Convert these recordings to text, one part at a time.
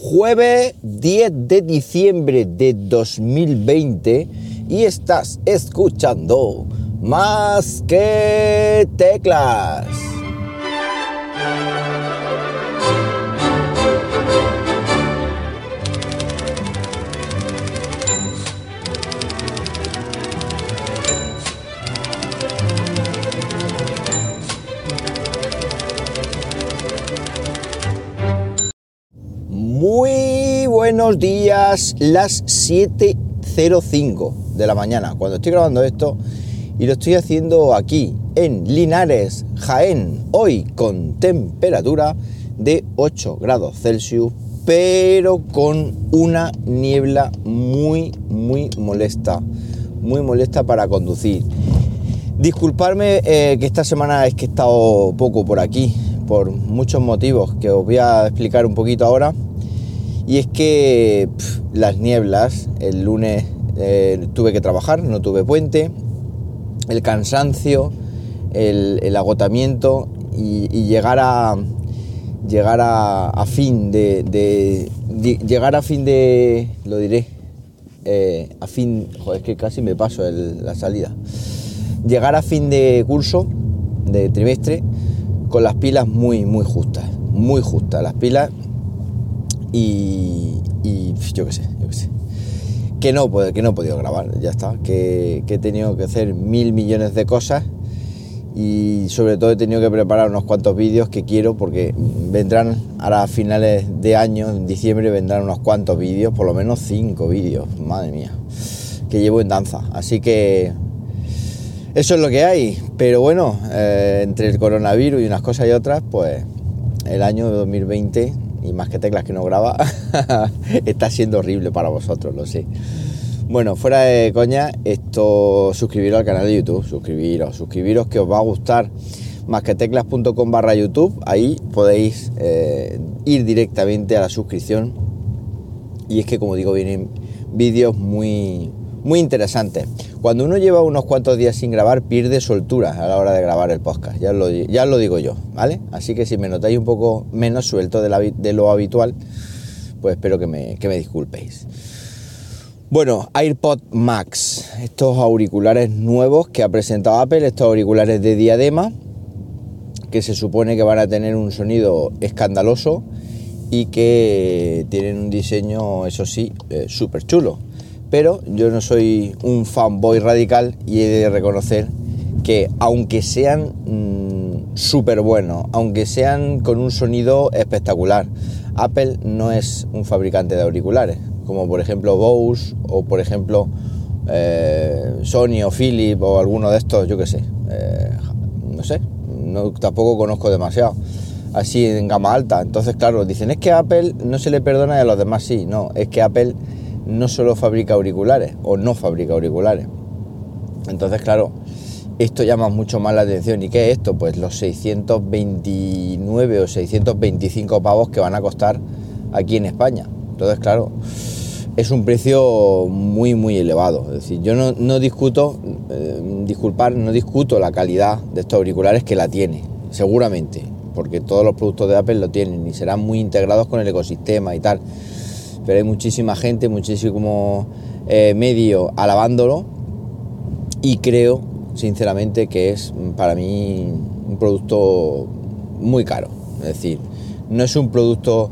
jueves 10 de diciembre de 2020 y estás escuchando más que teclas. Buenos días, las 7.05 de la mañana, cuando estoy grabando esto y lo estoy haciendo aquí en Linares, Jaén, hoy con temperatura de 8 grados Celsius, pero con una niebla muy, muy molesta, muy molesta para conducir. Disculparme eh, que esta semana es que he estado poco por aquí, por muchos motivos que os voy a explicar un poquito ahora. Y es que las nieblas, el lunes eh, tuve que trabajar, no tuve puente, el cansancio, el, agotamiento y, llegar a llegar a, fin de, llegar a fin de lo diré eh, a fin joder es que casi me paso la salida. Llegar a fin de curso de trimestre con las pilas muy, muy justas, muy justas. Las pilas y, yo qué sé, yo sé. Que no, que no he podido grabar, ya está, que, he tenido que hacer mil millones de cosas y sobre todo he tenido que preparar unos cuantos vídeos que quiero porque vendrán ahora a finales de año, en diciembre vendrán unos cuantos vídeos, por lo menos cinco vídeos, madre mía, que llevo en danza. Así que eso es lo que hay. Pero bueno, eh, entre el coronavirus y unas cosas y otras, pues el año 2020, y más que teclas que no graba, está siendo horrible para vosotros, lo sé. Bueno, fuera de coña, esto suscribiros al canal de YouTube, suscribiros, suscribiros que os va a gustar más que teclas.com barra YouTube, ahí podéis eh, ir directamente a la suscripción y es que como digo vienen vídeos muy, muy interesante. Cuando uno lleva unos cuantos días sin grabar, pierde soltura a la hora de grabar el podcast, ya lo, lo digo yo, ¿vale? Así que si me notáis un poco menos suelto de, lo habitual, pues espero que me, que me disculpéis. Bueno, AirPod Max, estos auriculares nuevos que ha presentado Apple, estos auriculares de diadema, que se supone que van a tener un sonido escandaloso y que tienen un diseño, eso sí, eh, súper chulo pero yo no soy un fanboy radical y he de reconocer que aunque sean mm, súper buenos, aunque sean con un sonido espectacular, Apple no es un fabricante de auriculares, como por ejemplo Bose o por ejemplo eh, Sony o Philips o alguno de estos, yo qué sé, eh, no sé, tampoco conozco demasiado así en gama alta. Entonces, claro, dicen es que Apple no se le perdona y a los demás sí. No, es que Apple no solo fabrica auriculares o no fabrica auriculares. Entonces, claro, esto llama mucho más la atención. ¿Y qué es esto? Pues los 629 o 625 pavos que van a costar aquí en España. Entonces, claro, es un precio muy, muy elevado. Es decir, yo no, discuto, eh, disculpar, no discuto la calidad de estos auriculares que la tiene, seguramente, porque todos los productos de Apple lo tienen y serán muy integrados con el ecosistema y tal pero hay muchísima gente, muchísimo eh, medio alabándolo y creo sinceramente que es para mí un producto muy caro. Es decir, no es un producto,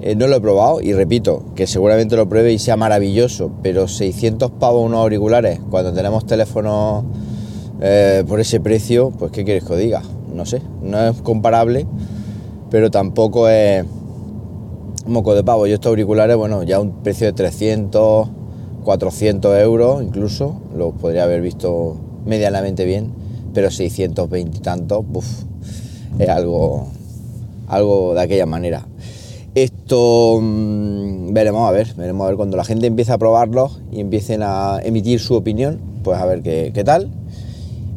eh, no lo he probado y repito, que seguramente lo pruebe y sea maravilloso, pero 600 pavos unos auriculares cuando tenemos teléfonos eh, por ese precio, pues ¿qué quieres que os diga? No sé, no es comparable, pero tampoco es moco de pavo. Yo estos auriculares, bueno, ya un precio de 300, 400 euros incluso, los podría haber visto medianamente bien, pero 620 y tantos, es algo, algo de aquella manera. Esto mm, veremos a ver, veremos a ver cuando la gente empiece a probarlos y empiecen a emitir su opinión, pues a ver qué, qué tal.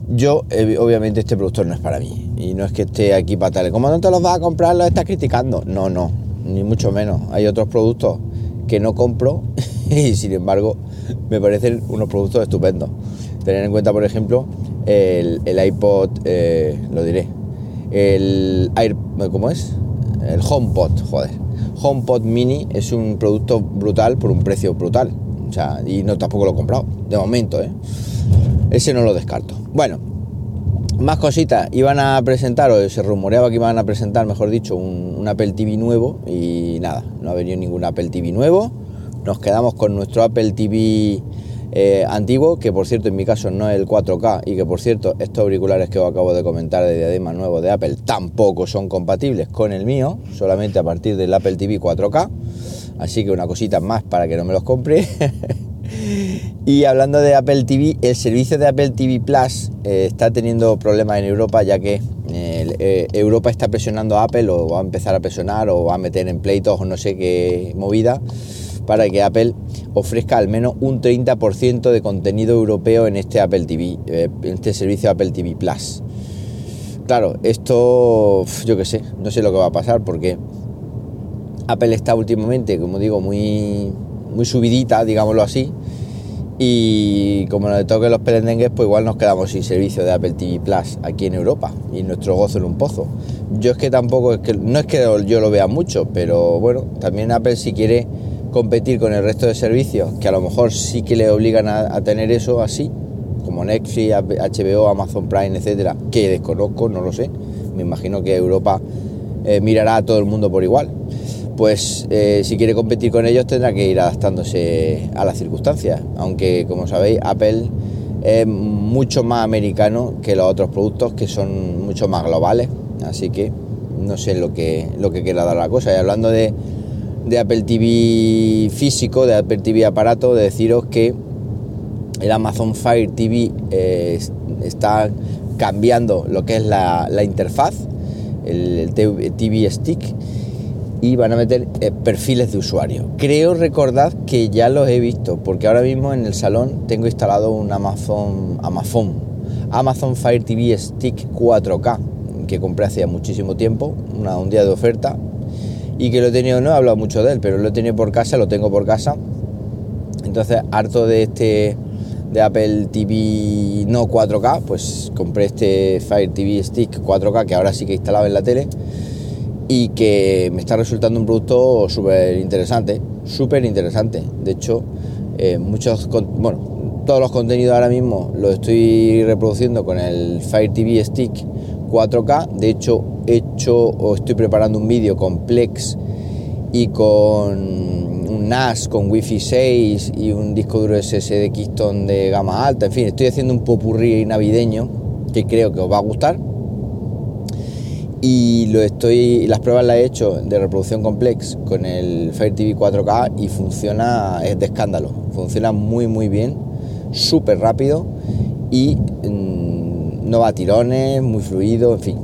Yo, obviamente, este productor no es para mí. Y no es que esté aquí para tal. Como no te los vas a comprar, los estás criticando. No, no ni mucho menos. Hay otros productos que no compro y sin embargo me parecen unos productos estupendos. Tener en cuenta, por ejemplo, el, iPod, eh, lo diré, el Air, ¿cómo es? El HomePod, joder. HomePod Mini es un producto brutal por un precio brutal. O sea, y no tampoco lo he comprado, de momento, ¿eh? Ese no lo descarto. Bueno, más cositas. Iban a presentar, o se rumoreaba que iban a presentar, mejor dicho, un, Apple TV nuevo. Y nada, no ha venido ningún Apple TV nuevo. Nos quedamos con nuestro Apple TV eh, antiguo, que por cierto en mi caso no es el 4K y que por cierto estos auriculares que os acabo de comentar de diadema nuevo de Apple tampoco son compatibles con el mío, solamente a partir del Apple TV 4K. Así que una cosita más para que no me los compre. y hablando de Apple TV, el servicio de Apple TV Plus eh, está teniendo problemas en Europa ya que eh, Europa está presionando a Apple o va a empezar a presionar o va a meter en pleitos o no sé qué movida para que Apple ofrezca al menos un 30% de contenido europeo en este Apple TV, eh, en este servicio Apple TV Plus. Claro, esto yo qué sé, no sé lo que va a pasar porque Apple está últimamente, como digo, muy, muy subidita, digámoslo así. Y como nos toque los pelendengues, pues igual nos quedamos sin servicio de Apple TV Plus aquí en Europa y nuestro gozo en un pozo. Yo es que tampoco es que no es que yo lo vea mucho, pero bueno, también Apple si quiere competir con el resto de servicios que a lo mejor sí que le obligan a, tener eso así, como Netflix, HBO, Amazon Prime, etcétera, que desconozco, no lo sé. Me imagino que Europa eh, mirará a todo el mundo por igual. Pues eh, si quiere competir con ellos tendrá que ir adaptándose a las circunstancias. Aunque, como sabéis, Apple es mucho más americano que los otros productos que son mucho más globales. Así que no sé lo que, lo que quiera dar la cosa. Y hablando de de Apple TV físico, de Apple TV aparato, de deciros que el Amazon Fire TV eh, está cambiando lo que es la, interfaz, el, TV Stick, y van a meter eh, perfiles de usuario. Creo recordad que ya los he visto, porque ahora mismo en el salón tengo instalado un Amazon, Amazon, Amazon Fire TV Stick 4K, que compré hace muchísimo tiempo, un día de oferta, y que lo he tenido, no he hablado mucho de él, pero lo he tenido por casa, lo tengo por casa. Entonces, harto de este de Apple TV no 4K, pues compré este Fire TV Stick 4K que ahora sí que he instalado en la tele y que me está resultando un producto súper interesante, súper interesante. De hecho, eh, muchos, bueno, todos los contenidos ahora mismo los estoy reproduciendo con el Fire TV Stick 4K. De hecho, he hecho o estoy preparando un vídeo con Plex y con un NAS con Wi-Fi 6 y un disco duro SSD Keystone de gama alta. En fin, estoy haciendo un popurrí navideño que creo que os va a gustar. Y lo estoy, las pruebas las he hecho de reproducción complex con el Fire TV 4K y funciona, es de escándalo. Funciona muy muy bien, súper rápido y mm, no va a tirones, muy fluido, en fin,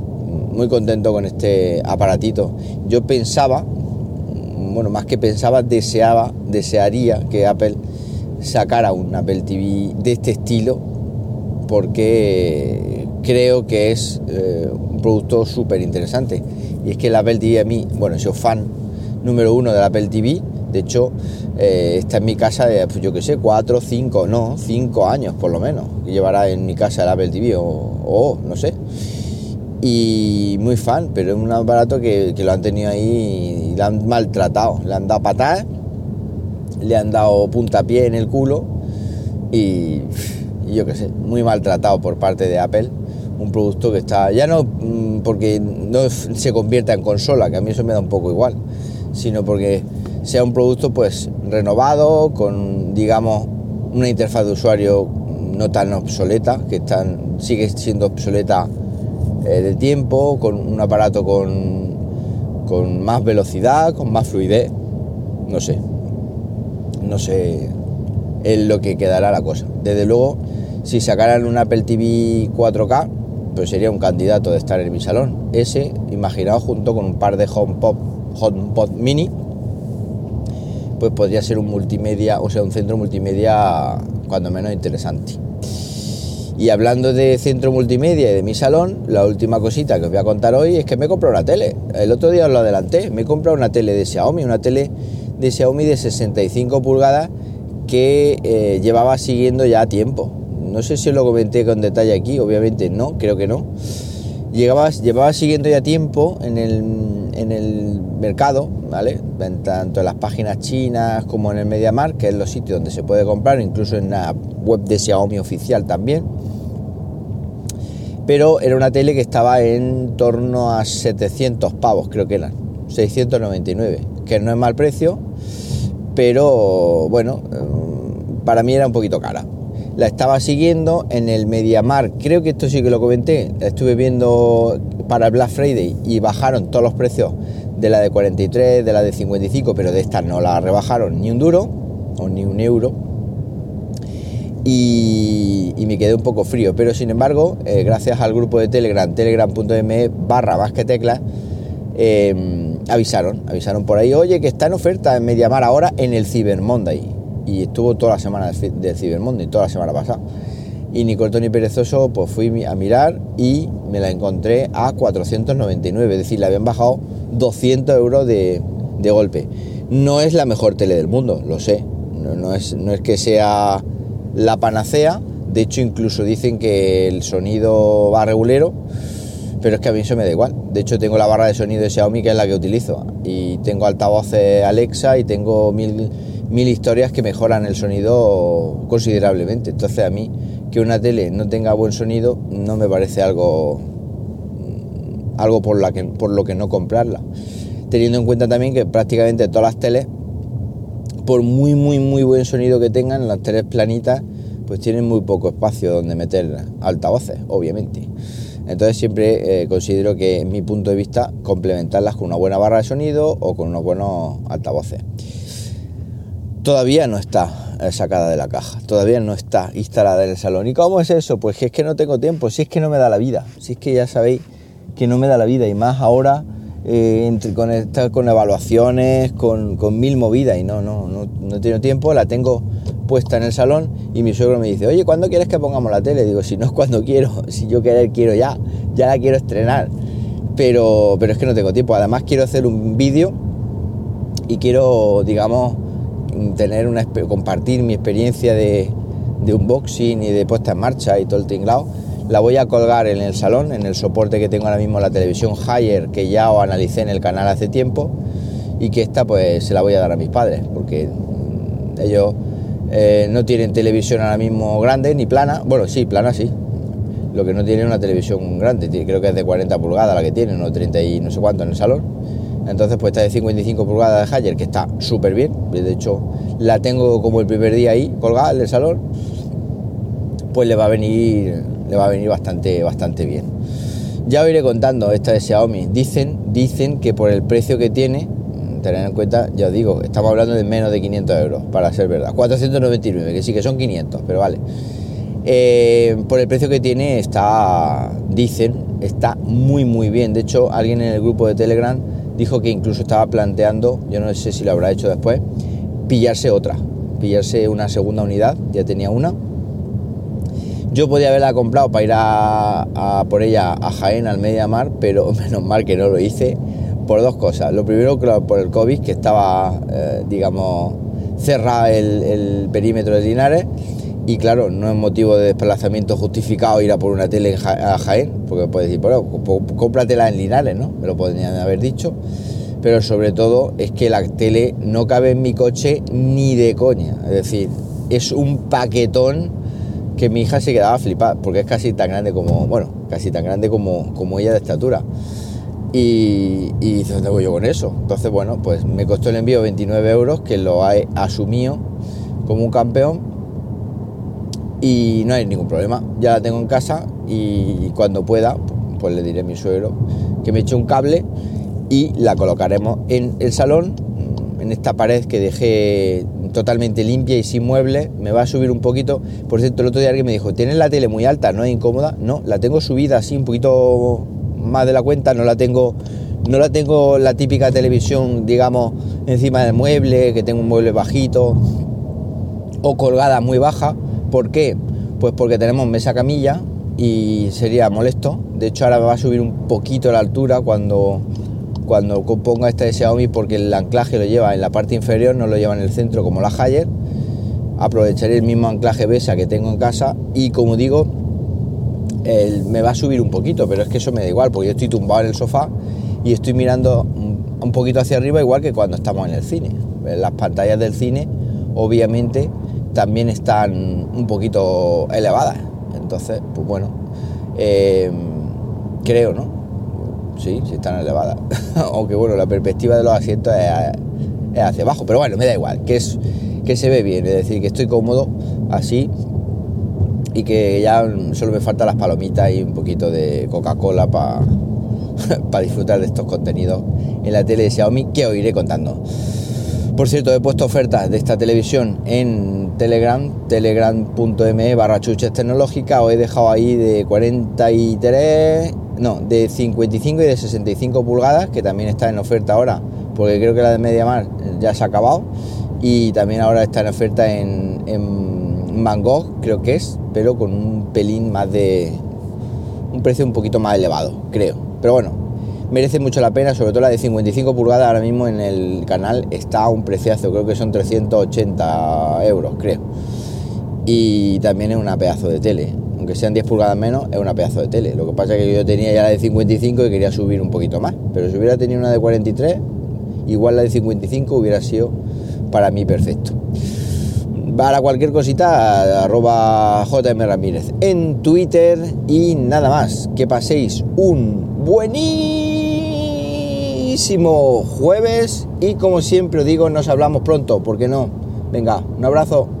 muy contento con este aparatito. Yo pensaba, bueno, más que pensaba, deseaba, desearía que Apple sacara un Apple TV de este estilo, porque creo que es eh, un producto súper interesante. Y es que el Apple TV a mí, bueno, soy fan número uno del Apple TV, de hecho, eh, está en mi casa de, pues, yo qué sé, cuatro, cinco, no, cinco años por lo menos, que llevará en mi casa el Apple TV, o, no sé y muy fan, pero es un aparato que, lo han tenido ahí y le han maltratado, le han dado patadas, le han dado puntapié en el culo y, yo qué sé, muy maltratado por parte de Apple. Un producto que está, ya no mm, porque no se convierta en consola, que a mí eso me da un poco igual, sino porque sea un producto pues renovado, con digamos una interfaz de usuario no tan obsoleta, que están, sigue siendo obsoleta eh, de tiempo, con un aparato con, con más velocidad, con más fluidez. No sé. No sé en lo que quedará la cosa. Desde luego, si sacaran un Apple TV 4K, sería un candidato de estar en mi salón. Ese, imaginado junto con un par de HomePod, HomePod Mini, pues podría ser un multimedia, o sea, un centro multimedia cuando menos interesante. Y hablando de centro multimedia y de mi salón, la última cosita que os voy a contar hoy es que me he comprado una tele. El otro día os lo adelanté, me he comprado una tele de Xiaomi, una tele de Xiaomi de 65 pulgadas que eh, llevaba siguiendo ya tiempo. No sé si lo comenté con detalle aquí, obviamente no, creo que no. Llevaba siguiendo ya tiempo en el en el mercado, ¿vale? Tanto en las páginas chinas como en el MediaMarkt, que es los sitios donde se puede comprar, incluso en la web de Xiaomi oficial también. Pero era una tele que estaba en torno a 700 pavos, creo que eran, 699, que no es mal precio, pero bueno, eh, para mí era un poquito cara la estaba siguiendo en el Mediamar. Creo que esto sí que lo comenté. estuve viendo para el Black Friday y bajaron todos los precios de la de 43, de la de 55, pero de estas no la rebajaron ni un duro o ni un euro. Y, me quedé un poco frío. Pero sin embargo, eh, gracias al grupo de Telegram, telegram.me barra basquetecla, eh, avisaron, avisaron por ahí, oye, que está en oferta en Mediamar ahora en el Cyber Monday y estuvo toda la semana del Cibermundo y toda la semana pasada. Y ni corto ni perezoso, pues fui a mirar y me la encontré a 499, es decir, le habían bajado 200 euros de, golpe. No es la mejor tele del mundo, lo sé, no, es, no es que sea la panacea, de hecho incluso dicen que el sonido va regulero, pero es que a mí eso me da igual. De hecho tengo la barra de sonido de Xiaomi que es la que utilizo y tengo altavoces Alexa y tengo mil mil historias que mejoran el sonido considerablemente. Entonces a mí que una tele no tenga buen sonido no me parece algo algo por, que, por lo que no comprarla. Teniendo en cuenta también que prácticamente todas las teles, por muy muy muy buen sonido que tengan, las teles planitas, pues tienen muy poco espacio donde meter altavoces, obviamente. Entonces siempre eh, considero que en mi punto de vista complementarlas con una buena barra de sonido o con unos buenos altavoces todavía no está sacada de la caja, todavía no está instalada en el salón. ¿Y cómo es eso? Pues es que no tengo tiempo, si es que no me da la vida, si es que ya sabéis que no me da la vida y más ahora eh, con, con evaluaciones, con, mil movidas y no, no, no, no tengo tiempo, la tengo puesta en el salón y mi suegro me dice, oye, ¿cuándo quieres que pongamos la tele? Digo, si no es cuando quiero, si yo querer quiero ya, ya la quiero estrenar. Pero, pero es que no tengo tiempo, además quiero hacer un vídeo y quiero, digamos, tener una, compartir mi experiencia de, unboxing y de puesta en marcha y todo el tinglado, la voy a colgar en el salón, en el soporte que tengo ahora mismo la televisión Higher, que ya os analicé en el canal hace tiempo, y que esta pues se la voy a dar a mis padres, porque ellos eh, no tienen televisión ahora mismo grande ni plana, bueno, sí, plana sí, lo que no tienen una televisión grande, creo que es de 40 pulgadas la que tienen, o 30 y no sé cuánto en el salón entonces pues está de 55 pulgadas de Hayer, que está súper bien. De hecho, la tengo como el primer día ahí, colgada en el salón. Pues le va a venir, le va a venir bastante, bastante bien. Ya os iré contando esta de Xiaomi. Dicen, dicen que por el precio que tiene, tener en cuenta, ya os digo, estamos hablando de menos de 500 euros, para ser verdad. 499, que sí que son 500, pero vale. Eh, por el precio que tiene está, dicen, está muy muy bien. De hecho, alguien en el grupo de Telegram dijo que incluso estaba planteando, yo no sé si lo habrá hecho después, pillarse otra, pillarse una segunda unidad, ya tenía una. Yo podía haberla comprado para ir a, por ella a Jaén, al Mar, pero menos mal que no lo hice por dos cosas. Lo primero, por el COVID, que estaba, eh, digamos, cerrado el, perímetro de Linares. Y claro, no es motivo de desplazamiento justificado ir a por una tele a Jaén, porque puedes decir, bueno, cómpratela en Linares, ¿no? Me lo podrían haber dicho. Pero sobre todo es que la tele no cabe en mi coche ni de coña. Es decir, es un paquetón que mi hija se quedaba flipada, porque es casi tan grande como, bueno, casi tan grande como, como ella de estatura. Y, y ¿dónde voy yo con eso? Entonces, bueno, pues me costó el envío 29 euros, que lo he asumido como un campeón y no hay ningún problema. Ya la tengo en casa y cuando pueda, pues le diré a mi suegro que me eche un cable y la colocaremos en el salón, en esta pared que dejé totalmente limpia y sin muebles. Me va a subir un poquito. Por cierto, el otro día alguien me dijo, ¿tienes la tele muy alta? ¿No es incómoda? No, la tengo subida así un poquito más de la cuenta, no la tengo no la tengo la típica televisión, digamos, encima del mueble, que tengo un mueble bajito o colgada muy baja, ¿Por qué? Pues porque tenemos mesa camilla y sería molesto. De hecho, ahora me va a subir un poquito la altura cuando, cuando ponga esta de Xiaomi porque el anclaje lo lleva en la parte inferior, no lo lleva en el centro como la Haier. Aprovecharé el mismo anclaje BESA que tengo en casa y como digo, me va a subir un poquito, pero es que eso me da igual porque yo estoy tumbado en el sofá y estoy mirando un poquito hacia arriba, igual que cuando estamos en el cine. Las pantallas del cine, obviamente, también están un poquito elevadas. Entonces, pues bueno, eh, creo, ¿no? Sí, sí están elevadas. Aunque bueno, la perspectiva de los asientos es, hacia abajo. Pero bueno, me da igual, que, es, que se ve bien. Es decir, que estoy cómodo así y que ya solo me faltan las palomitas y un poquito de Coca-Cola para disfrutar de estos contenidos en la tele de Xiaomi que os iré contando. Por cierto, he puesto ofertas de esta televisión en Telegram, telegram.me barra chuches tecnológicas. Os he dejado ahí de 43, no, de 55 y de 65 pulgadas, que también está en oferta ahora, porque creo que la de Mediamar ya se ha acabado. Y también ahora está en oferta en, en Van Gogh, creo que es, pero con un pelín más de. un precio un poquito más elevado, creo. Pero bueno, merece mucho la pena, sobre todo la de 55 pulgadas ahora mismo en el canal está a un preciazo, creo que son 380 euros, creo. Y también es una pedazo de tele, aunque sean 10 pulgadas menos, es una pedazo de tele. Lo que pasa es que yo tenía ya la de 55 y quería subir un poquito más, pero si hubiera tenido una de 43, igual la de 55 hubiera sido para mí perfecto. Para cualquier cosita, arroba JM Ramírez en Twitter y nada más. Que paséis un jueves y como siempre digo, nos hablamos pronto, ¿por qué no? Venga, un abrazo.